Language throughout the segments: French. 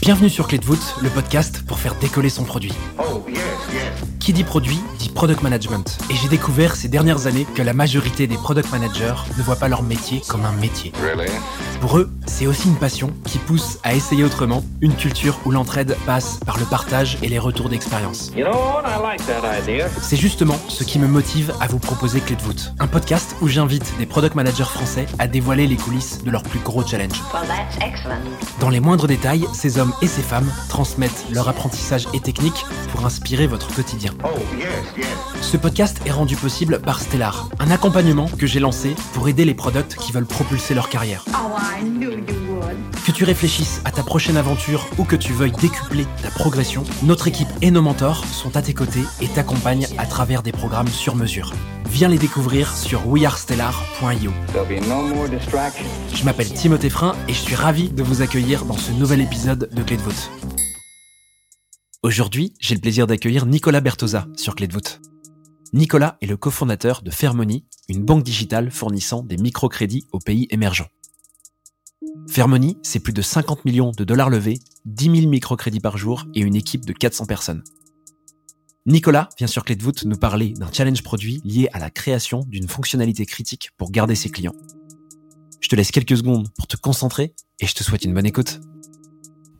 Bienvenue sur Clé de voûte, le podcast pour faire décoller son produit. Oh, yes, yes. Qui dit produit dit product management. Et j'ai découvert ces dernières années que la majorité des product managers ne voient pas leur métier comme un métier. Pour eux, c'est aussi une passion qui pousse à essayer autrement, une culture où l'entraide passe par le partage et les retours d'expérience. You know like. C'est justement ce qui me motive à vous proposer Clé de voûte, un podcast où j'invite des product managers français à dévoiler les coulisses de leurs plus gros challenges. Well. Dans les moindres détails, ces hommes et ces femmes transmettent leur apprentissage et techniques pour inspirer votre quotidien. Oh, yes, yes. Ce podcast est rendu possible par Stellar, un accompagnement que j'ai lancé pour aider les products qui veulent propulser leur carrière. Oh, I knew you would. Que tu réfléchisses à ta prochaine aventure ou que tu veuilles décupler ta progression, notre équipe et nos mentors sont à tes côtés et t'accompagnent à travers des programmes sur mesure. Viens les découvrir sur wearestellar.io. There'll be no more distractions. Je m'appelle Timothée Frein et je suis ravi de vous accueillir dans ce nouvel épisode de Clé de voûte. Aujourd'hui, j'ai le plaisir d'accueillir Nicolas Bertosa sur Clé de voûte. Nicolas est le cofondateur de Fairmoney, une banque digitale fournissant des microcrédits aux pays émergents. Fairmoney, c'est plus de 50 millions de dollars levés, 10 000 microcrédits par jour et une équipe de 400 personnes. Nicolas vient sur Clé de voûte nous parler d'un challenge produit lié à la création d'une fonctionnalité critique pour garder ses clients. Je te laisse quelques secondes pour te concentrer et je te souhaite une bonne écoute.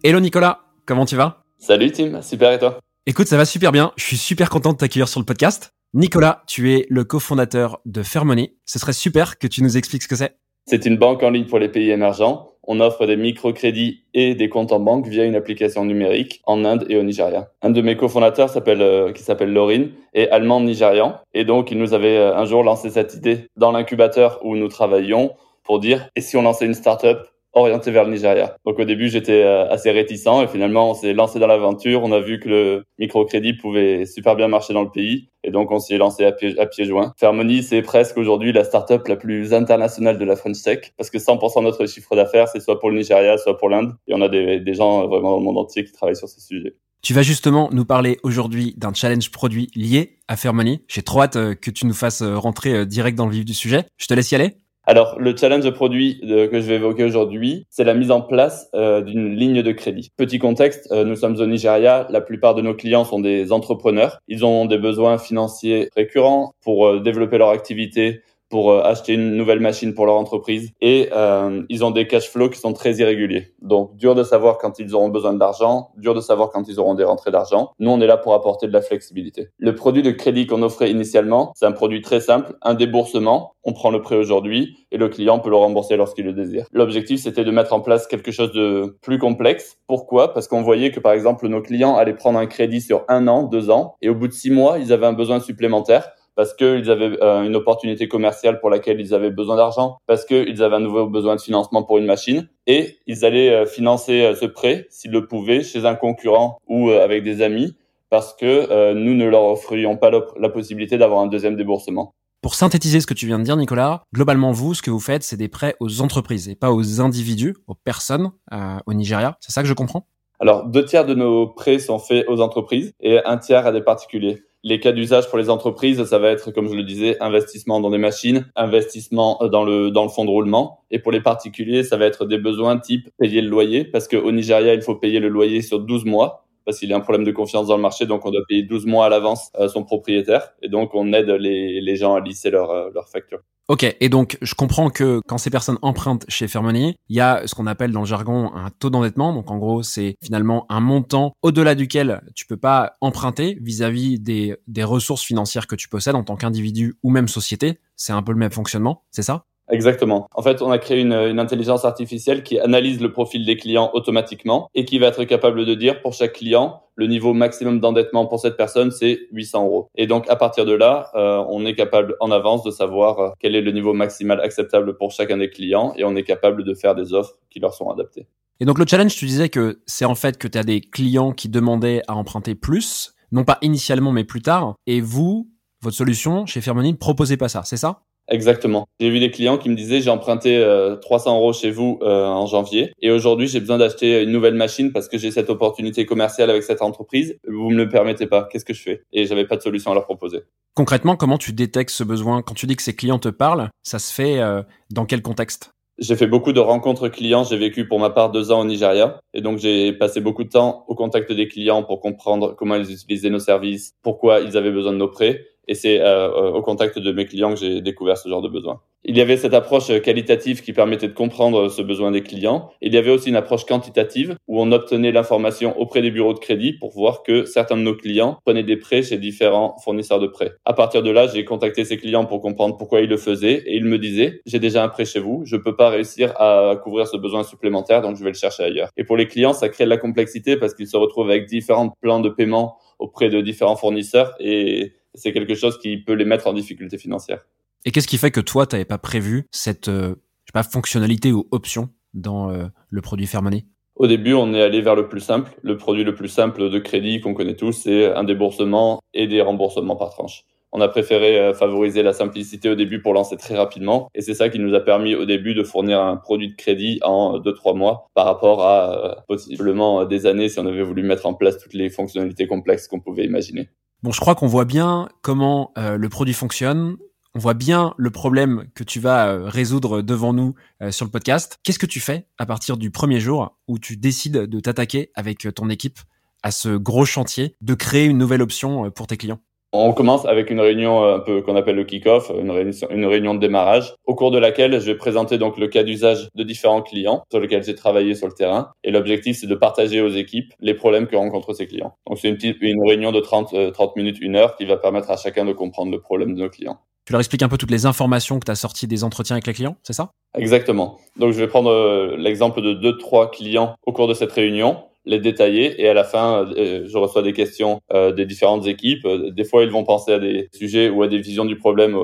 Hello Nicolas, comment tu vas? Salut Tim, super et toi? Écoute, ça va super bien. Je suis super content de t'accueillir sur le podcast. Nicolas, tu es le cofondateur de Fairmoney. Ce serait super que tu nous expliques ce que c'est. C'est une banque en ligne pour les pays émergents. On offre des microcrédits et des comptes en banque via une application numérique en Inde et au Nigeria. Un de mes cofondateurs euh, qui s'appelle Laurine, est allemand-nigérian. Et donc, il nous avait euh, un jour lancé cette idée dans l'incubateur où nous travaillions pour dire, et si on lançait une startup orientée vers le Nigeria. Donc au début, j'étais euh, assez réticent et finalement, on s'est lancé dans l'aventure. On a vu que le microcrédit pouvait super bien marcher dans le pays et donc on s'y est lancé à pieds à pieds joints. Fairmoney, c'est presque aujourd'hui la startup la plus internationale de la French Tech parce que 100% de notre chiffre d'affaires, c'est soit pour le Nigeria, soit pour l'Inde. Et on a des, gens vraiment dans le monde entier qui travaillent sur ces sujets. Tu vas justement nous parler aujourd'hui d'un challenge produit lié à Fairmoney. J'ai trop hâte euh, que tu nous fasses euh, rentrer direct dans le vif du sujet. Je te laisse y aller. Alors, le challenge de produit euh, que je vais évoquer aujourd'hui, c'est la mise en place euh, d'une ligne de crédit. Petit contexte, euh, nous sommes au Nigeria, la plupart de nos clients sont des entrepreneurs. Ils ont des besoins financiers récurrents pour développer leur activité, pour euh, acheter une nouvelle machine pour leur entreprise et euh, ils ont des cash flows qui sont très irréguliers. Donc dur de savoir quand ils auront besoin d'argent, dur de savoir quand ils auront des rentrées d'argent. Nous on est là pour apporter de la flexibilité. Le produit de crédit qu'on offrait initialement, c'est un produit très simple, un déboursement, on prend le prêt aujourd'hui et le client peut le rembourser lorsqu'il le désire. L'objectif c'était de mettre en place quelque chose de plus complexe. Pourquoi? Parce qu'on voyait que par exemple nos clients allaient prendre un crédit sur un an, deux ans et au bout de six mois ils avaient un besoin supplémentaire parce qu'ils avaient euh, une opportunité commerciale pour laquelle ils avaient besoin d'argent, parce qu'ils avaient un nouveau besoin de financement pour une machine, et ils allaient euh, financer euh, ce prêt, s'ils le pouvaient, chez un concurrent ou avec des amis, parce que nous ne leur offrions pas la, possibilité d'avoir un deuxième déboursement. Pour synthétiser ce que tu viens de dire, Nicolas, globalement, vous, ce que vous faites, c'est des prêts aux entreprises et pas aux individus, aux personnes au Nigeria. C'est ça que je comprends? Alors, deux tiers de nos prêts sont faits aux entreprises et un tiers à des particuliers. Les cas d'usage pour les entreprises, ça va être, comme je le disais, investissement dans des machines, investissement dans le, dans le fonds de roulement. Et pour les particuliers, ça va être des besoins type payer le loyer, parce qu'au Nigeria, il faut payer le loyer sur 12 mois, parce qu'il y a un problème de confiance dans le marché, donc on doit payer 12 mois à l'avance euh, son propriétaire. Et donc, on aide les, gens à lisser leur, euh, leur facture. Ok, et donc je comprends que quand ces personnes empruntent chez Fairmoney, il y a ce qu'on appelle dans le jargon un taux d'endettement. Donc en gros, c'est finalement un montant au-delà duquel tu peux pas emprunter vis-à-vis des ressources financières que tu possèdes en tant qu'individu ou même société. C'est un peu le même fonctionnement, c'est ça? Exactement. En fait, on a créé une, intelligence artificielle qui analyse le profil des clients automatiquement et qui va être capable de dire pour chaque client le niveau maximum d'endettement pour cette personne, c'est 800 euros. Et donc, à partir de là, euh, on est capable en avance de savoir euh, quel est le niveau maximal acceptable pour chacun des clients et on est capable de faire des offres qui leur sont adaptées. Et donc le challenge, tu disais que c'est en fait que tu as des clients qui demandaient à emprunter plus, non pas initialement mais plus tard, et vous, votre solution chez Fairmoney ne proposez pas ça, c'est ça? Exactement. J'ai vu des clients qui me disaient j'ai emprunté euh, 300 euros chez vous euh, en janvier et aujourd'hui j'ai besoin d'acheter une nouvelle machine parce que j'ai cette opportunité commerciale avec cette entreprise. Vous me le permettez pas. Qu'est-ce que je fais? Et j'avais pas de solution à leur proposer. Concrètement, comment tu détectes ce besoin? Quand tu dis que ces clients te parlent, ça se fait euh, dans quel contexte? J'ai fait beaucoup de rencontres clients. J'ai vécu pour ma part deux ans au Nigeria. Et donc, j'ai passé beaucoup de temps au contact des clients pour comprendre comment ils utilisaient nos services, pourquoi ils avaient besoin de nos prêts. Et c'est euh, au contact de mes clients que j'ai découvert ce genre de besoin il y avait cette approche qualitative qui permettait de comprendre ce besoin des clients. il y avait aussi une approche quantitative où on obtenait l'information auprès des bureaux de crédit pour voir que certains de nos clients prenaient des prêts chez différents fournisseurs de prêts. À partir de là, j'ai contacté ces clients pour comprendre pourquoi ils le faisaient et ils me disaient, j'ai déjà un prêt chez vous, je peux pas réussir à couvrir ce besoin supplémentaire, donc je vais le chercher ailleurs. Et pour les clients, ça crée de la complexité parce qu'ils se retrouvent avec différents plans de paiement auprès de différents fournisseurs et c'est quelque chose qui peut les mettre en difficulté financière. Et qu'est-ce qui fait que toi, tu n'avais pas prévu cette euh, je sais pas, fonctionnalité ou option dans euh, le produit Fairmoney Au début, on est allé vers le plus simple. Le produit le plus simple de crédit qu'on connaît tous, c'est un déboursement et des remboursements par tranche. On a préféré euh, favoriser la simplicité au début pour lancer très rapidement. Et c'est ça qui nous a permis au début de fournir un produit de crédit en 2-3 mois par rapport à possiblement des années si on avait voulu mettre en place toutes les fonctionnalités complexes qu'on pouvait imaginer. Bon, je crois qu'on voit bien comment le produit fonctionne, on voit bien le problème que tu vas euh, résoudre devant nous euh, sur le podcast. Qu'est-ce que tu fais à partir du premier jour où tu décides de t'attaquer avec euh, ton équipe à ce gros chantier de créer une nouvelle option pour tes clients? On commence avec une réunion un peu qu'on appelle le kick-off, une réunion, une réunion de démarrage, au cours de laquelle je vais présenter donc le cas d'usage de différents clients sur lesquels j'ai travaillé sur le terrain. Et l'objectif, c'est de partager aux équipes les problèmes que rencontrent ces clients. Donc c'est une, petite, une réunion de 30, 30 minutes, une heure, qui va permettre à chacun de comprendre le problème de nos clients. Tu leur expliques un peu toutes les informations que tu as sorties des entretiens avec les clients, c'est ça? Exactement. Donc je vais prendre euh, l'exemple de deux, trois clients au cours de cette réunion, les détailler et à la fin, euh, je reçois des questions euh, des différentes équipes. Des fois, ils vont penser à des sujets ou à des visions du problème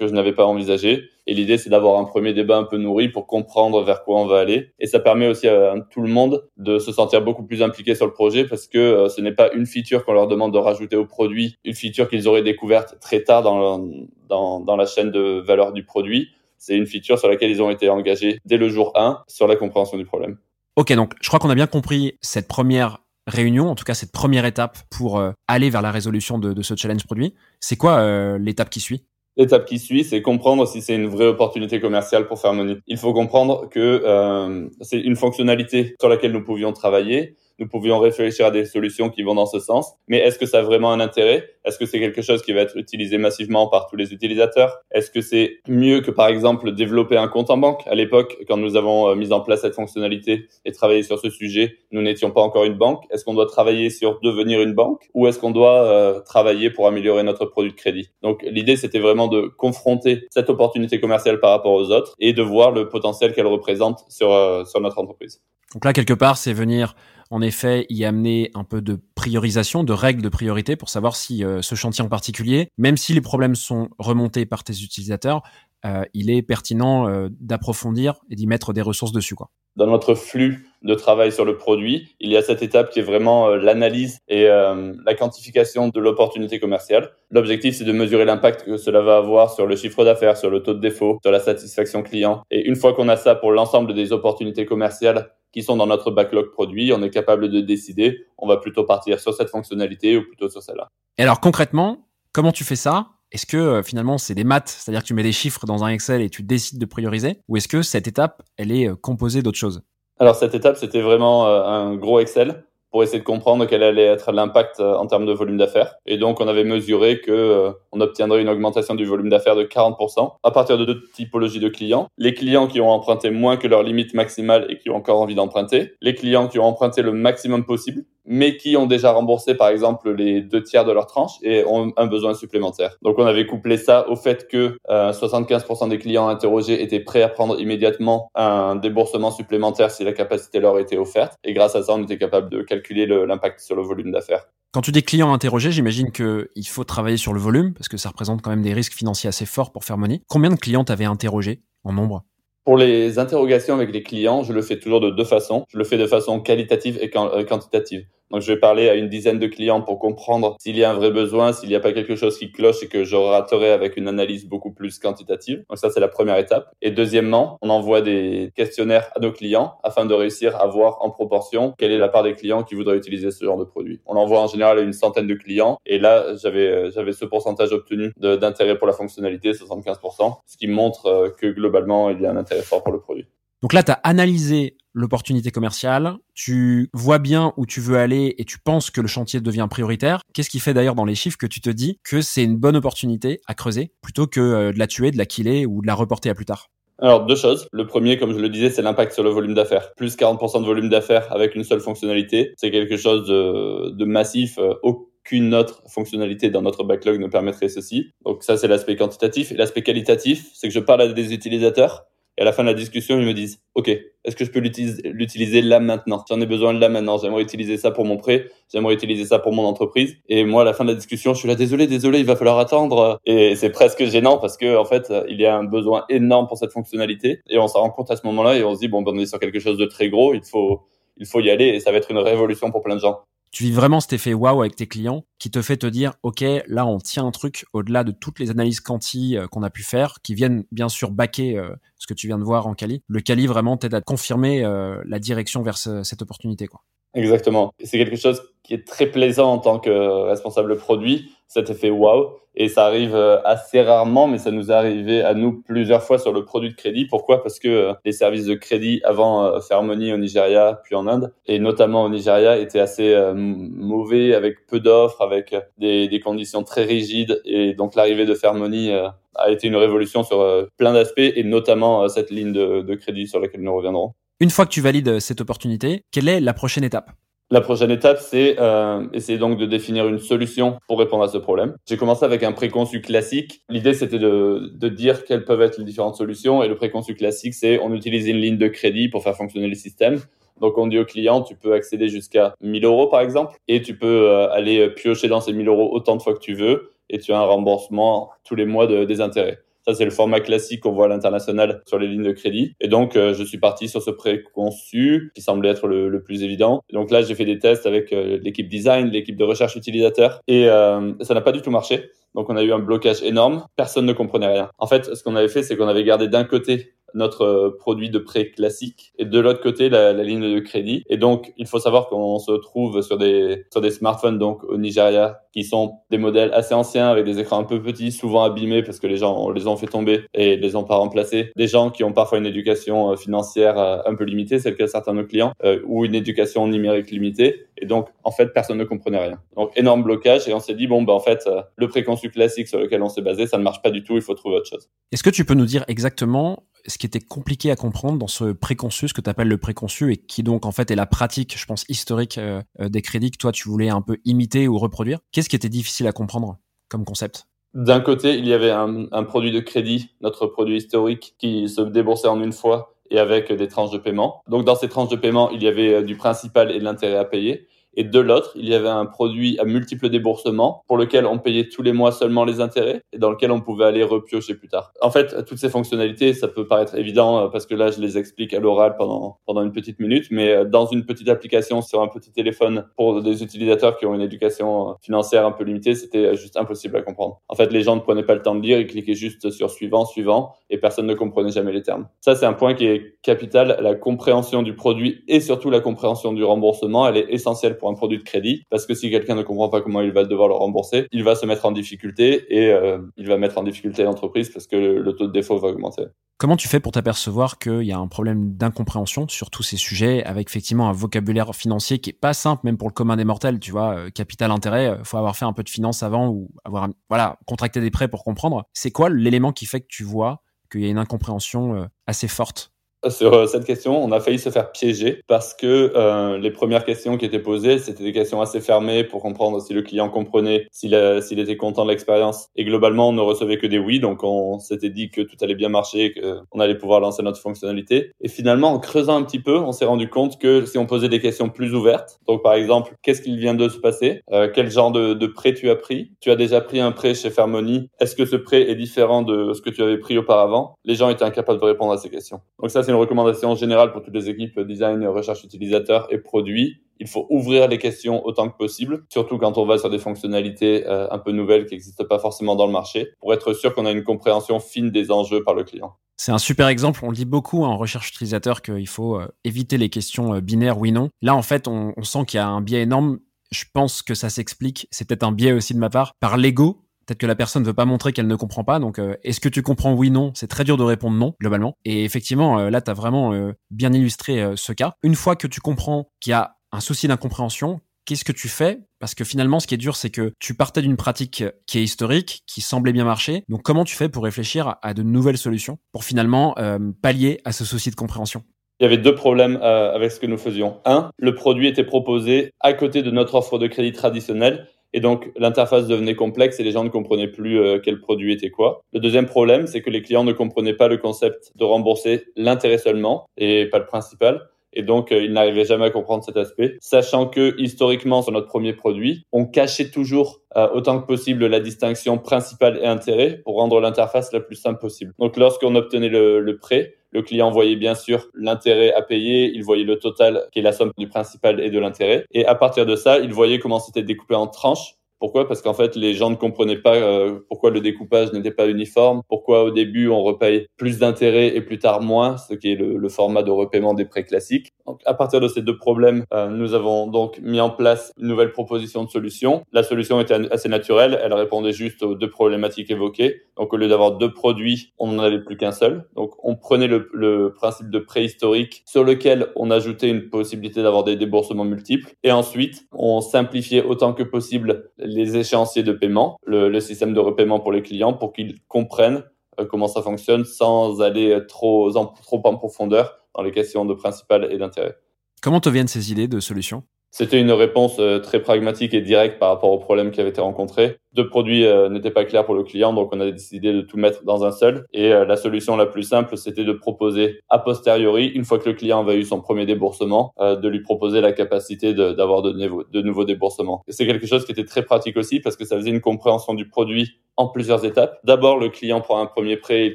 que je n'avais pas envisagé. Et l'idée, c'est d'avoir un premier débat un peu nourri pour comprendre vers quoi on va aller. Et ça permet aussi à tout le monde de se sentir beaucoup plus impliqué sur le projet parce que euh, ce n'est pas une feature qu'on leur demande de rajouter au produit, une feature qu'ils auraient découverte très tard dans, dans, dans la chaîne de valeur du produit. C'est une feature sur laquelle ils ont été engagés dès le jour 1 sur la compréhension du problème. Ok, donc je crois qu'on a bien compris cette première réunion, en tout cas cette première étape pour euh, aller vers la résolution de, ce challenge produit. C'est quoi euh, l'étape qui suit? L'étape qui suit, c'est comprendre si c'est une vraie opportunité commerciale pour Fairmoney. Il faut comprendre que euh, c'est une fonctionnalité sur laquelle nous pouvions travailler, nous pouvions réfléchir à des solutions qui vont dans ce sens. Mais est-ce que ça a vraiment un intérêt? Est-ce que c'est quelque chose qui va être utilisé massivement par tous les utilisateurs? Est-ce que c'est mieux que par exemple développer un compte en banque? À l'époque, quand nous avons euh, mis en place cette fonctionnalité et travaillé sur ce sujet, nous n'étions pas encore une banque. Est-ce qu'on doit travailler sur devenir une banque? Ou est-ce qu'on doit euh, travailler pour améliorer notre produit de crédit? Donc l'idée, c'était vraiment de confronter cette opportunité commerciale par rapport aux autres et de voir le potentiel qu'elle représente sur, euh, sur notre entreprise. Donc là, quelque part, c'est venir en effet y amener un peu de priorisation, de règles de priorité pour savoir si euh, ce chantier en particulier, même si les problèmes sont remontés par tes utilisateurs, euh, il est pertinent euh, d'approfondir et d'y mettre des ressources dessus. Quoi. Dans notre flux de travail sur le produit, il y a cette étape qui est vraiment l'analyse et la quantification de l'opportunité commerciale. L'objectif, c'est de mesurer l'impact que cela va avoir sur le chiffre d'affaires, sur le taux de défaut, sur la satisfaction client. Et une fois qu'on a ça pour l'ensemble des opportunités commerciales qui sont dans notre backlog produit, on est capable de décider, on va plutôt partir sur cette fonctionnalité ou plutôt sur celle-là. Et alors concrètement, comment tu fais ça? Est-ce que euh, finalement c'est des maths, c'est-à-dire que tu mets des chiffres dans un Excel et tu décides de prioriser Ou est-ce que cette étape, elle est euh, composée d'autres choses? Alors cette étape, c'était vraiment euh, un gros Excel pour essayer de comprendre quel allait être l'impact en termes de volume d'affaires. Et donc, on avait mesuré que euh, on obtiendrait une augmentation du volume d'affaires de 40% à partir de deux typologies de clients. Les clients qui ont emprunté moins que leur limite maximale et qui ont encore envie d'emprunter. Les clients qui ont emprunté le maximum possible mais qui ont déjà remboursé par exemple les deux tiers de leur tranche et ont un besoin supplémentaire. Donc on avait couplé ça au fait que 75% euh, des clients interrogés étaient prêts à prendre immédiatement un déboursement supplémentaire si la capacité leur était offerte et grâce à ça on était capable de calculer l'impact sur le volume d'affaires. Quand tu dis clients interrogés, j'imagine qu'il faut travailler sur le volume parce que ça représente quand même des risques financiers assez forts pour faire money. Combien de clients t'avais interrogé en nombre? Pour les interrogations avec les clients, je le fais toujours de deux façons. Je le fais de façon qualitative et euh, quantitative. Donc, je vais parler à une dizaine de clients pour comprendre s'il y a un vrai besoin, s'il n'y a pas quelque chose qui cloche et que je raterai avec une analyse beaucoup plus quantitative. Donc, ça, c'est la première étape. Et deuxièmement, on envoie des questionnaires à nos clients afin de réussir à voir en proportion quelle est la part des clients qui voudraient utiliser ce genre de produit. On l'envoie en général à une centaine de clients et là, j'avais, j'avais ce pourcentage obtenu d'intérêt pour la fonctionnalité, 75%, ce qui montre euh, que globalement, il y a un intérêt fort pour le produit. Donc là, tu as analysé l'opportunité commerciale, tu vois bien où tu veux aller et tu penses que le chantier devient prioritaire. Qu'est-ce qui fait d'ailleurs dans les chiffres que tu te dis que c'est une bonne opportunité à creuser plutôt que euh, de la tuer, de la killer ou de la reporter à plus tard? Alors, deux choses. Le premier, comme je le disais, c'est l'impact sur le volume d'affaires. Plus 40% de volume d'affaires avec une seule fonctionnalité, c'est quelque chose de, massif. Euh, aucune autre fonctionnalité dans notre backlog ne permettrait ceci. Donc ça, c'est l'aspect quantitatif. Et l'aspect qualitatif, c'est que je parle à des utilisateurs et à la fin de la discussion, ils me disent, OK, est-ce que je peux l'utiliser là maintenant? J'en ai besoin là maintenant. J'aimerais utiliser ça pour mon prêt. J'aimerais utiliser ça pour mon entreprise. Et moi, à la fin de la discussion, je suis là, désolé, désolé, il va falloir attendre. Et c'est presque gênant parce que, en fait, il y a un besoin énorme pour cette fonctionnalité. Et on s'en rend compte à ce moment-là et on se dit, bon, ben, on est sur quelque chose de très gros. Il faut, il faut y aller et ça va être une révolution pour plein de gens tu vis vraiment cet effet waouh avec tes clients qui te fait te dire ok là on tient un truc au-delà de toutes les analyses quanti euh, qu'on a pu faire qui viennent bien sûr baquer euh, ce que tu viens de voir en Cali. Le Cali vraiment t'aide à confirmer euh, la direction vers cette opportunité quoi. Exactement. C'est quelque chose qui est très plaisant en tant que responsable produit, cet effet wow. Et ça arrive euh, assez rarement, mais ça nous est arrivé à nous plusieurs fois sur le produit de crédit. Pourquoi? Parce que euh, les services de crédit avant euh, Fairmoney au Nigeria, puis en Inde, et notamment au Nigeria, étaient assez mauvais, avec peu d'offres, avec des, des, conditions très rigides. Et donc l'arrivée de Fairmoney a été une révolution sur plein d'aspects, et notamment cette ligne de, de crédit sur laquelle nous reviendrons. Une fois que tu valides cette opportunité, quelle est la prochaine étape? La prochaine étape, c'est euh, essayer donc de définir une solution pour répondre à ce problème. J'ai commencé avec un préconçu classique. L'idée, c'était de, de dire quelles peuvent être les différentes solutions. Et le préconçu classique, c'est on utilise une ligne de crédit pour faire fonctionner le système. Donc, on dit au client, tu peux accéder jusqu'à 1000 euros, par exemple, et tu peux euh, aller piocher dans ces 1000 euros autant de fois que tu veux, et tu as un remboursement tous les mois de, des intérêts. Ça, c'est le format classique qu'on voit à l'international sur les lignes de crédit. Et donc, euh, je suis parti sur ce préconçu qui semblait être le, plus évident. donc là, j'ai fait des tests avec euh, l'équipe design, l'équipe de recherche utilisateur, et euh, ça n'a pas du tout marché. Donc, on a eu un blocage énorme. Personne ne comprenait rien. En fait, ce qu'on avait fait, c'est qu'on avait gardé d'un côté notre euh, produit de prêt classique et de l'autre côté la, ligne de crédit. Et donc, il faut savoir qu'on se trouve sur des sur des smartphones donc au Nigeria qui sont des modèles assez anciens avec des écrans un peu petits, souvent abîmés parce que les gens les ont fait tomber et les ont pas remplacés. Des gens qui ont parfois une éducation euh, financière euh, un peu limitée, c'est le cas de certains de nos clients, ou une éducation numérique limitée. Et donc, en fait, personne ne comprenait rien. Donc, énorme blocage et on s'est dit bon ben en fait, le préconçu classique sur lequel on s'est basé, ça ne marche pas du tout. Il faut trouver autre chose. Est-ce que tu peux nous dire exactement ce qui était compliqué à comprendre dans ce préconçu, ce que tu appelles le préconçu, et qui donc en fait est la pratique, je pense, historique euh, des crédits que toi tu voulais un peu imiter ou reproduire. Qu'est-ce qui était difficile à comprendre comme concept? D'un côté, il y avait un, un, produit de crédit, notre produit historique, qui se déboursait en une fois et avec des tranches de paiement. Donc dans ces tranches de paiement, il y avait euh, du principal et de l'intérêt à payer. Et de l'autre, il y avait un produit à multiples déboursements pour lequel on payait tous les mois seulement les intérêts et dans lequel on pouvait aller repiocher plus tard. En fait, toutes ces fonctionnalités, ça peut paraître évident euh, parce que là, je les explique à l'oral pendant, pendant une petite minute, mais euh, dans une petite application sur un petit téléphone pour des utilisateurs qui ont une éducation euh, financière un peu limitée, c'était juste impossible à comprendre. En fait, les gens ne prenaient pas le temps de lire, ils cliquaient juste sur suivant, suivant et personne ne comprenait jamais les termes. Ça, c'est un point qui est capital. La compréhension du produit et surtout la compréhension du remboursement, elle est essentielle pour un produit de crédit parce que si quelqu'un ne comprend pas comment il va devoir le rembourser, il va se mettre en difficulté et euh, il va mettre en difficulté l'entreprise parce que le, taux de défaut va augmenter. Comment tu fais pour t'apercevoir qu'il y a un problème d'incompréhension sur tous ces sujets avec effectivement un vocabulaire financier qui est pas simple même pour le commun des mortels, tu vois, euh, capital intérêt, euh, faut avoir fait un peu de finance avant ou avoir voilà, contracté des prêts pour comprendre. C'est quoi l'élément qui fait que tu vois qu'il y a une incompréhension assez forte? Sur euh, cette question, on a failli se faire piéger parce que euh, les premières questions qui étaient posées, c'était des questions assez fermées pour comprendre si le client comprenait, s'il s'il était content de l'expérience. Et globalement, on ne recevait que des oui, donc on s'était dit que tout allait bien marcher, qu'on allait pouvoir lancer notre fonctionnalité. Et finalement, en creusant un petit peu, on s'est rendu compte que si on posait des questions plus ouvertes, donc par exemple, qu'est-ce qu'il vient de se passer? Euh, Quel genre de, de, prêt tu as pris? Tu as déjà pris un prêt chez Fairmoney Est-ce que ce prêt est différent de ce que tu avais pris auparavant? Les gens étaient incapables de répondre à ces questions. Donc ça, une recommandation générale pour toutes les équipes design, recherche utilisateur et produit. Il faut ouvrir les questions autant que possible, surtout quand on va sur des fonctionnalités euh, un peu nouvelles qui n'existent pas forcément dans le marché, pour être sûr qu'on a une compréhension fine des enjeux par le client. C'est un super exemple. On le dit beaucoup en recherche utilisateur qu'il faut euh, éviter les questions euh, binaires oui/non. Là, en fait, on sent qu'il y a un biais énorme. Je pense que ça s'explique. C'est peut-être un biais aussi de ma part par l'ego Peut-être que la personne ne veut pas montrer qu'elle ne comprend pas. Donc, euh, est-ce que tu comprends oui, non? C'est très dur de répondre non, globalement. Et effectivement, euh, là, tu as vraiment euh, bien illustré ce cas. Une fois que tu comprends qu'il y a un souci d'incompréhension, qu'est-ce que tu fais? Parce que finalement, ce qui est dur, c'est que tu partais d'une pratique qui est historique, qui semblait bien marcher. Donc, comment tu fais pour réfléchir à de nouvelles solutions pour finalement pallier à ce souci de compréhension? Il y avait deux problèmes avec ce que nous faisions. Un, le produit était proposé à côté de notre offre de crédit traditionnelle et donc, l'interface devenait complexe et les gens ne comprenaient plus euh, quel produit était quoi. Le deuxième problème, c'est que les clients ne comprenaient pas le concept de rembourser l'intérêt seulement et pas le principal. Et donc, euh, ils n'arrivaient jamais à comprendre cet aspect, sachant que historiquement, sur notre premier produit, on cachait toujours euh, autant que possible la distinction principale et intérêt pour rendre l'interface la plus simple possible. Donc, lorsqu'on obtenait le, le prêt, le client voyait bien sûr l'intérêt à payer, il voyait le total qui est la somme du principal et de l'intérêt. Et à partir de ça, il voyait comment c'était découpé en tranches pourquoi? Parce qu'en fait, les gens ne comprenaient pas euh, pourquoi le découpage n'était pas uniforme, pourquoi au début on repaye plus d'intérêts et plus tard moins, ce qui est le, format de repaiement des prêts classiques. Donc, à partir de ces deux problèmes, euh, nous avons donc mis en place une nouvelle proposition de solution. La solution était assez naturelle, elle répondait juste aux deux problématiques évoquées. Donc, au lieu d'avoir deux produits, on n'en avait plus qu'un seul. Donc, on prenait le, principe de préhistorique sur lequel on ajoutait une possibilité d'avoir des déboursements multiples. Et ensuite, on simplifiait autant que possible les échéanciers de paiement, le, système de repaiement pour les clients pour qu'ils comprennent euh, comment ça fonctionne sans aller trop en, trop en profondeur dans les questions de principal et d'intérêt. Comment te viennent ces idées de solutions C'était une réponse euh, très pragmatique et directe par rapport aux problèmes qui avaient été rencontrés deux produits euh, n'étaient pas clairs pour le client, donc on a décidé de tout mettre dans un seul. Et euh, la solution la plus simple, c'était de proposer a posteriori, une fois que le client avait eu son premier déboursement, de lui proposer la capacité d'avoir de, de, nouveaux déboursements. C'est quelque chose qui était très pratique aussi parce que ça faisait une compréhension du produit en plusieurs étapes. D'abord, le client prend un premier prêt, il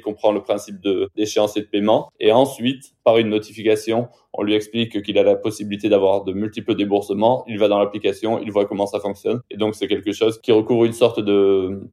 comprend le principe d'échéance et de paiement. Et ensuite, par une notification, on lui explique qu'il a la possibilité d'avoir de multiples déboursements. Il va dans l'application, il voit comment ça fonctionne. Et donc, c'est quelque chose qui recouvre une sorte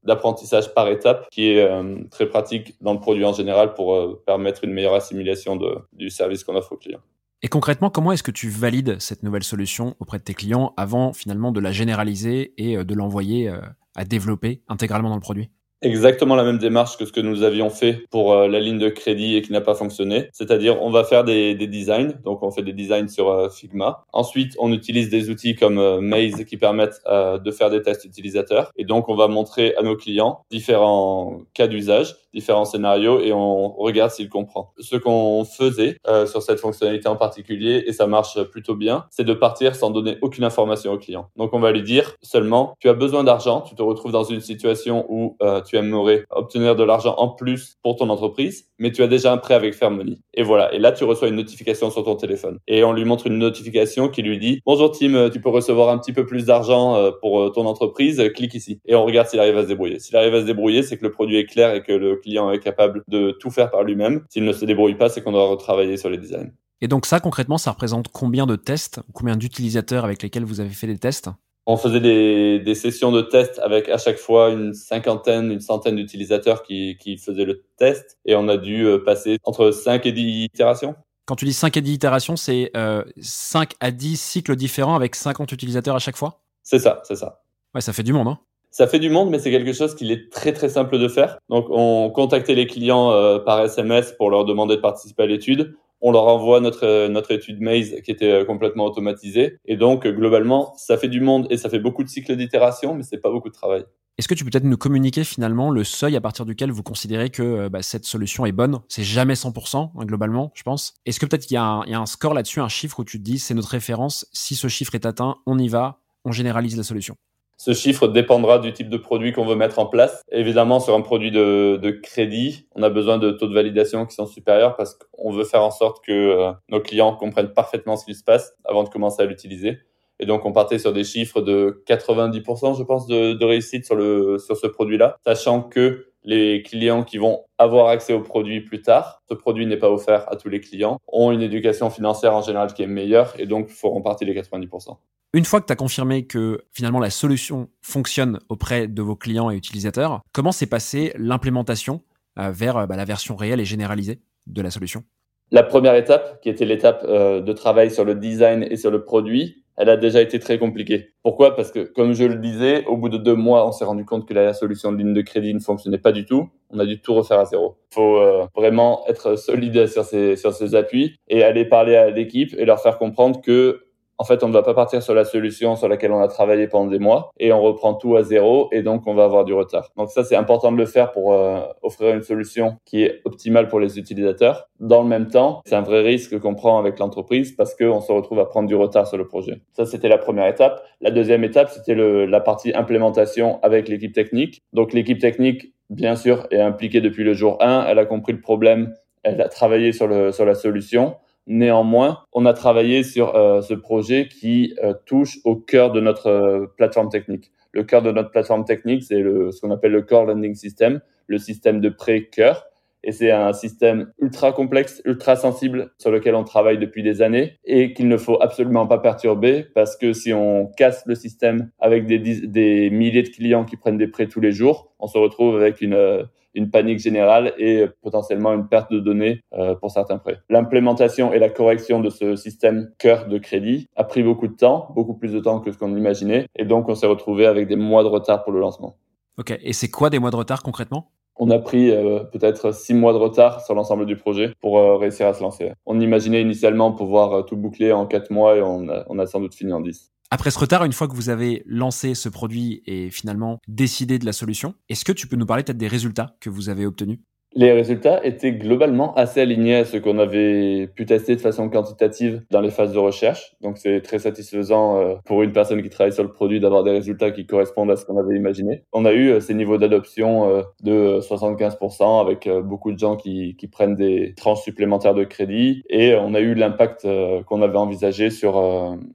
d'apprentissage par étape qui est euh, très pratique dans le produit en général pour euh, permettre une meilleure assimilation du service qu'on offre aux clients. Et concrètement, comment est-ce que tu valides cette nouvelle solution auprès de tes clients avant finalement de la généraliser et euh, de l'envoyer à développer intégralement dans le produit? Exactement la même démarche que ce que nous avions fait pour euh, la ligne de crédit et qui n'a pas fonctionné. C'est-à-dire, on va faire des, des, designs. Donc, on fait des designs sur euh, Figma. Ensuite, on utilise des outils comme euh, Maze qui permettent de faire des tests utilisateurs. Et donc, on va montrer à nos clients différents cas d'usage, différents scénarios et on regarde s'ils comprennent. Ce qu'on faisait sur cette fonctionnalité en particulier, et ça marche plutôt bien, c'est de partir sans donner aucune information au client. Donc, on va lui dire seulement, tu as besoin d'argent, tu te retrouves dans une situation où tu tu aimerais obtenir de l'argent en plus pour ton entreprise, mais tu as déjà un prêt avec Fairmoney. Et voilà. Et là, tu reçois une notification sur ton téléphone. Et on lui montre une notification qui lui dit Bonjour Tim, tu peux recevoir un petit peu plus d'argent euh, pour euh, ton entreprise, clique ici. Et on regarde s'il arrive à se débrouiller. S'il arrive à se débrouiller, c'est que le produit est clair et que le client est capable de tout faire par lui-même. S'il ne se débrouille pas, c'est qu'on doit retravailler sur les designs. Et donc ça, concrètement, ça représente combien de tests, combien d'utilisateurs avec lesquels vous avez fait des tests? On faisait des, des, sessions de test avec à chaque fois une cinquantaine, une centaine d'utilisateurs qui, qui faisaient le test et on a dû euh, passer entre 5 et 10 itérations. Quand tu dis 5 et 10 itérations, c'est euh, 5 à 10 cycles différents avec 50 utilisateurs à chaque fois? C'est ça, c'est ça. Ouais, ça fait du monde, hein ça fait du monde, mais c'est quelque chose qu'il est très très simple de faire. Donc, on contactait les clients euh, par SMS pour leur demander de participer à l'étude on leur envoie notre, notre étude Maze qui était euh, complètement automatisée. Et donc, globalement, ça fait du monde et ça fait beaucoup de cycles d'itération, mais c'est pas beaucoup de travail. Est-ce que tu peux peut-être nous communiquer finalement le seuil à partir duquel vous considérez que euh, bah, cette solution est bonne? C'est jamais 100% hein, globalement, je pense. Est-ce que peut-être qu'il y, a un score là-dessus, un chiffre où tu te dis c'est notre référence, si ce chiffre est atteint, on y va, on généralise la solution ce chiffre dépendra du type de produit qu'on veut mettre en place. Évidemment, sur un produit de, crédit, on a besoin de taux de validation qui sont supérieurs parce qu'on veut faire en sorte que euh, nos clients comprennent parfaitement ce qui se passe avant de commencer à l'utiliser. Et donc, on partait sur des chiffres de 90%, je pense, de, de réussite sur, le, sur ce produit-là, sachant que Les clients qui vont avoir accès au produit plus tard, ce produit n'est pas offert à tous les clients, ont une éducation financière en général qui est meilleure et donc feront partie des 90%. Une fois que tu as confirmé que finalement la solution fonctionne auprès de vos clients et utilisateurs, comment s'est passée l'implémentation euh, vers euh, bah, la version réelle et généralisée de la solution? La première étape, qui était l'étape euh, de travail sur le design et sur le produit, elle a déjà été très compliquée. Pourquoi? Parce que, comme je le disais, au bout de deux mois, on s'est rendu compte que la solution de ligne de crédit ne fonctionnait pas du tout. On a dû tout refaire à zéro. Il faut vraiment être solide sur ses, sur appuis et aller parler à l'équipe et leur faire comprendre que en fait, on ne va pas partir sur la solution sur laquelle on a travaillé pendant des mois et on reprend tout à zéro et donc on va avoir du retard. Donc ça, c'est important de le faire pour euh, offrir une solution qui est optimale pour les utilisateurs. Dans le même temps, c'est un vrai risque qu'on prend avec l'entreprise parce qu'on se retrouve à prendre du retard sur le projet. Ça, c'était la première étape. La deuxième étape, c'était la partie implémentation avec l'équipe technique. Donc l'équipe technique, bien sûr, est impliquée depuis le jour 1. Elle a compris le problème. Elle a travaillé sur, le, sur la solution. Néanmoins, on a travaillé sur euh, ce projet qui euh, touche au cœur de notre euh, plateforme technique. Le cœur de notre plateforme technique, c'est ce qu'on appelle le Core Lending System, le système de prêt cœur. Et c'est un système ultra complexe, ultra sensible sur lequel on travaille depuis des années et qu'il ne faut absolument pas perturber parce que si on casse le système avec des milliers de clients qui prennent des prêts tous les jours, on se retrouve avec une une panique générale et potentiellement une perte de données euh, pour certains prêts. L'implémentation et la correction de ce système cœur de crédit a pris beaucoup de temps, beaucoup plus de temps que ce qu'on imaginait, et donc on s'est retrouvé avec des mois de retard pour le lancement. Ok, et c'est quoi des mois de retard concrètement? On a pris euh, peut-être six mois de retard sur l'ensemble du projet pour euh, réussir à se lancer. On imaginait initialement pouvoir tout boucler en quatre mois et on a, on a sans doute fini en dix. Après ce retard, une fois que vous avez lancé ce produit et finalement décidé de la solution, est-ce que tu peux nous parler peut-être des résultats que vous avez obtenus? Les résultats étaient globalement assez alignés à ce qu'on avait pu tester de façon quantitative dans les phases de recherche. Donc c'est très satisfaisant euh, pour une personne qui travaille sur le produit d'avoir des résultats qui correspondent à ce qu'on avait imaginé. On a eu euh, ces niveaux d'adoption euh, de 75% avec beaucoup de gens qui, prennent des tranches supplémentaires de crédit et on a eu l'impact qu'on avait envisagé sur,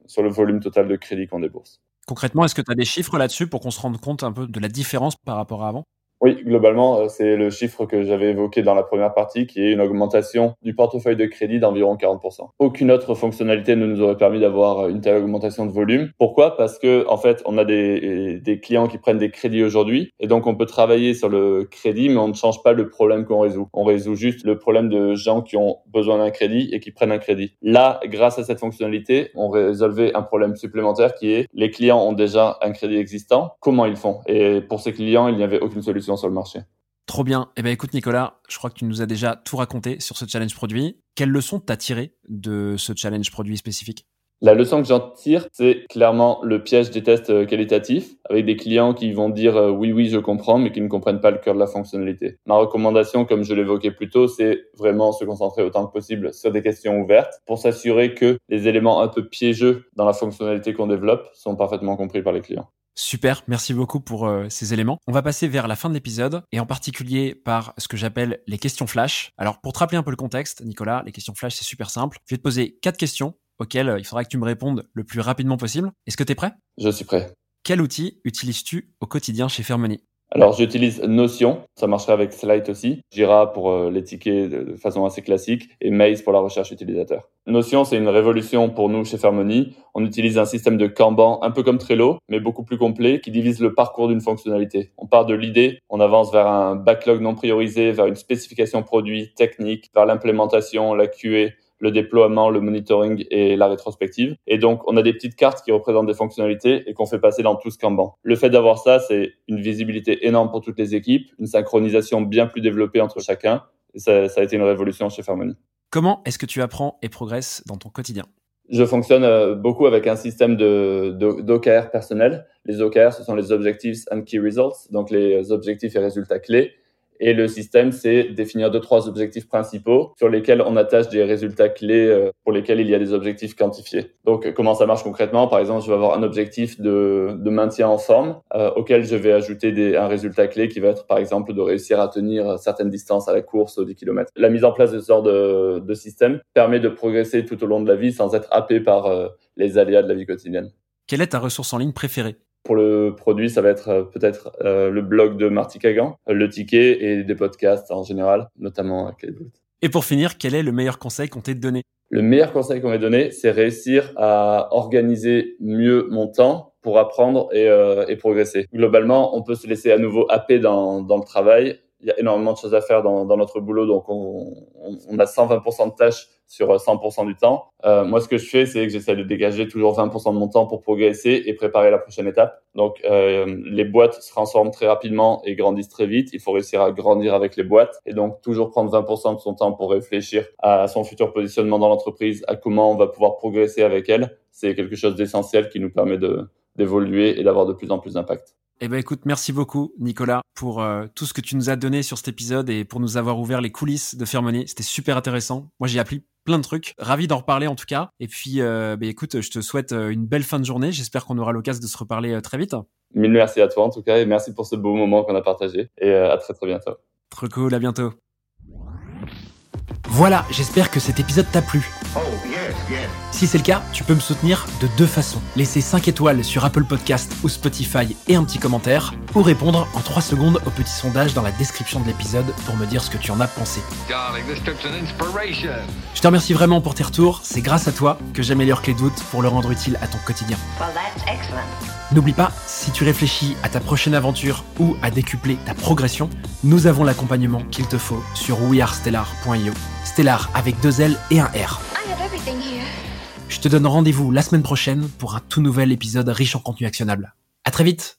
sur le volume total de crédit qu'on débourse. Concrètement, est-ce que tu as des chiffres là-dessus pour qu'on se rende compte un peu de la différence par rapport à avant? Oui, globalement, euh, c'est le chiffre que j'avais évoqué dans la première partie, qui est une augmentation du portefeuille de crédit d'environ 40%. Aucune autre fonctionnalité ne nous aurait permis d'avoir une telle augmentation de volume. Pourquoi? Parce que en fait, on a des, des clients qui prennent des crédits aujourd'hui, et donc on peut travailler sur le crédit, mais on ne change pas le problème qu'on résout. On résout juste le problème de gens qui ont besoin d'un crédit et qui prennent un crédit. Là, grâce à cette fonctionnalité, on résolvait un problème supplémentaire qui est les clients ont déjà un crédit existant. Comment ils font? Et pour ces clients, il n'y avait aucune solution sur le marché. Trop bien. Eh bien, écoute, Nicolas, je crois que tu nous as déjà tout raconté sur ce challenge produit. Quelle leçon t'as tiré de ce challenge produit spécifique? La leçon que j'en tire, c'est clairement le piège des tests euh, qualitatifs, avec des clients qui vont dire euh, oui, oui, je comprends, mais qui ne comprennent pas le cœur de la fonctionnalité. Ma recommandation, comme je l'évoquais plus tôt, c'est vraiment se concentrer autant que possible sur des questions ouvertes pour s'assurer que les éléments un peu piégeux dans la fonctionnalité qu'on développe sont parfaitement compris par les clients. Super, merci beaucoup pour euh, ces éléments. On va passer vers la fin de l'épisode et en particulier par ce que j'appelle les questions flash. Alors pour te rappeler un peu le contexte, Nicolas, les questions flash c'est super simple. Je vais te poser quatre questions auxquelles euh, il faudra que tu me répondes le plus rapidement possible. Est-ce que tu es prêt? Je suis prêt. Quel outil utilises-tu au quotidien chez Fairmoney alors j'utilise Notion, ça marcherait avec Slide aussi, Jira pour euh, les tickets de façon assez classique et Maze pour la recherche utilisateur. Notion, c'est une révolution pour nous chez Fairmoney. On utilise un système de Kanban un peu comme Trello, mais beaucoup plus complet, qui divise le parcours d'une fonctionnalité. On part de l'idée, on avance vers un backlog non priorisé, vers une spécification produit technique, vers l'implémentation, la QA, le déploiement, le monitoring et la rétrospective. Et donc, on a des petites cartes qui représentent des fonctionnalités et qu'on fait passer dans tout ce Kanban. Le fait d'avoir ça, c'est une visibilité énorme pour toutes les équipes, une synchronisation bien plus développée entre chacun. Et ça, ça a été une révolution chez Farmony. Comment est-ce que tu apprends et progresses dans ton quotidien? Je fonctionne euh, beaucoup avec un système de, d'OKR personnel. Les OKR, ce sont les Objectives and Key Results, donc les objectifs et résultats clés. Et le système, c'est définir deux, trois objectifs principaux sur lesquels on attache des résultats clés euh, pour lesquels il y a des objectifs quantifiés. Donc, euh, comment ça marche concrètement? Par exemple, je vais avoir un objectif de, de maintien en forme euh, auquel je vais ajouter des, un résultat clé qui va être, par exemple, de réussir à tenir certaines distances à la course au 10 km. La mise en place de ce genre de, de système permet de progresser tout au long de la vie sans être happé par les aléas de la vie quotidienne. Quelle est ta ressource en ligne préférée? Pour le produit, ça va être euh, peut-être euh, le blog de Marty Kagan, le ticket et des podcasts en général, notamment à Clédwood. Et pour finir, quel est le meilleur conseil qu'on t'ait donné? Le meilleur conseil qu'on m'ait donné, c'est réussir à organiser mieux mon temps pour apprendre et, euh, et, progresser. Globalement, on peut se laisser à nouveau happer dans, dans le travail. Il y a énormément de choses à faire dans, dans notre boulot, donc on, on, on a 120% de tâches sur 100% du temps. Euh, moi, ce que je fais, c'est que j'essaie de dégager toujours 20% de mon temps pour progresser et préparer la prochaine étape. Donc, euh, les boîtes se transforment très rapidement et grandissent très vite. Il faut réussir à grandir avec les boîtes et donc toujours prendre 20% de son temps pour réfléchir à son futur positionnement dans l'entreprise, à comment on va pouvoir progresser avec elle. C'est quelque chose d'essentiel qui nous permet d'évoluer et d'avoir de plus en plus d'impact. Eh ben écoute, merci beaucoup Nicolas pour euh, tout ce que tu nous as donné sur cet épisode et pour nous avoir ouvert les coulisses de Fairmoney. C'était super intéressant. Moi j'ai appris plein de trucs. Ravi d'en reparler en tout cas. Et puis euh, bah, écoute, je te souhaite euh, une belle fin de journée. J'espère qu'on aura l'occasion de se reparler très vite. Mille merci à toi en tout cas et merci pour ce beau moment qu'on a partagé et à très très bientôt. Trop cool, à bientôt. Voilà, j'espère que cet épisode t'a plu. Oh, yes, yes. Si c'est le cas, tu peux me soutenir de deux façons. Laisser 5 étoiles sur Apple Podcast ou Spotify et un petit commentaire, ou répondre en 3 secondes au petit sondage dans la description de l'épisode pour me dire ce que tu en as pensé. Darling, this trip's an inspiration. Je te remercie vraiment pour tes retours, c'est grâce à toi que j'améliore Clé voûte pour le rendre utile à ton quotidien. Well, that's excellent. N'oublie pas, si tu réfléchis à ta prochaine aventure ou à décupler ta progression, nous avons l'accompagnement qu'il te faut sur wearestellar.io. Stellar avec deux L et un R. Je te donne rendez-vous la semaine prochaine pour un tout nouvel épisode riche en contenu actionnable. À très vite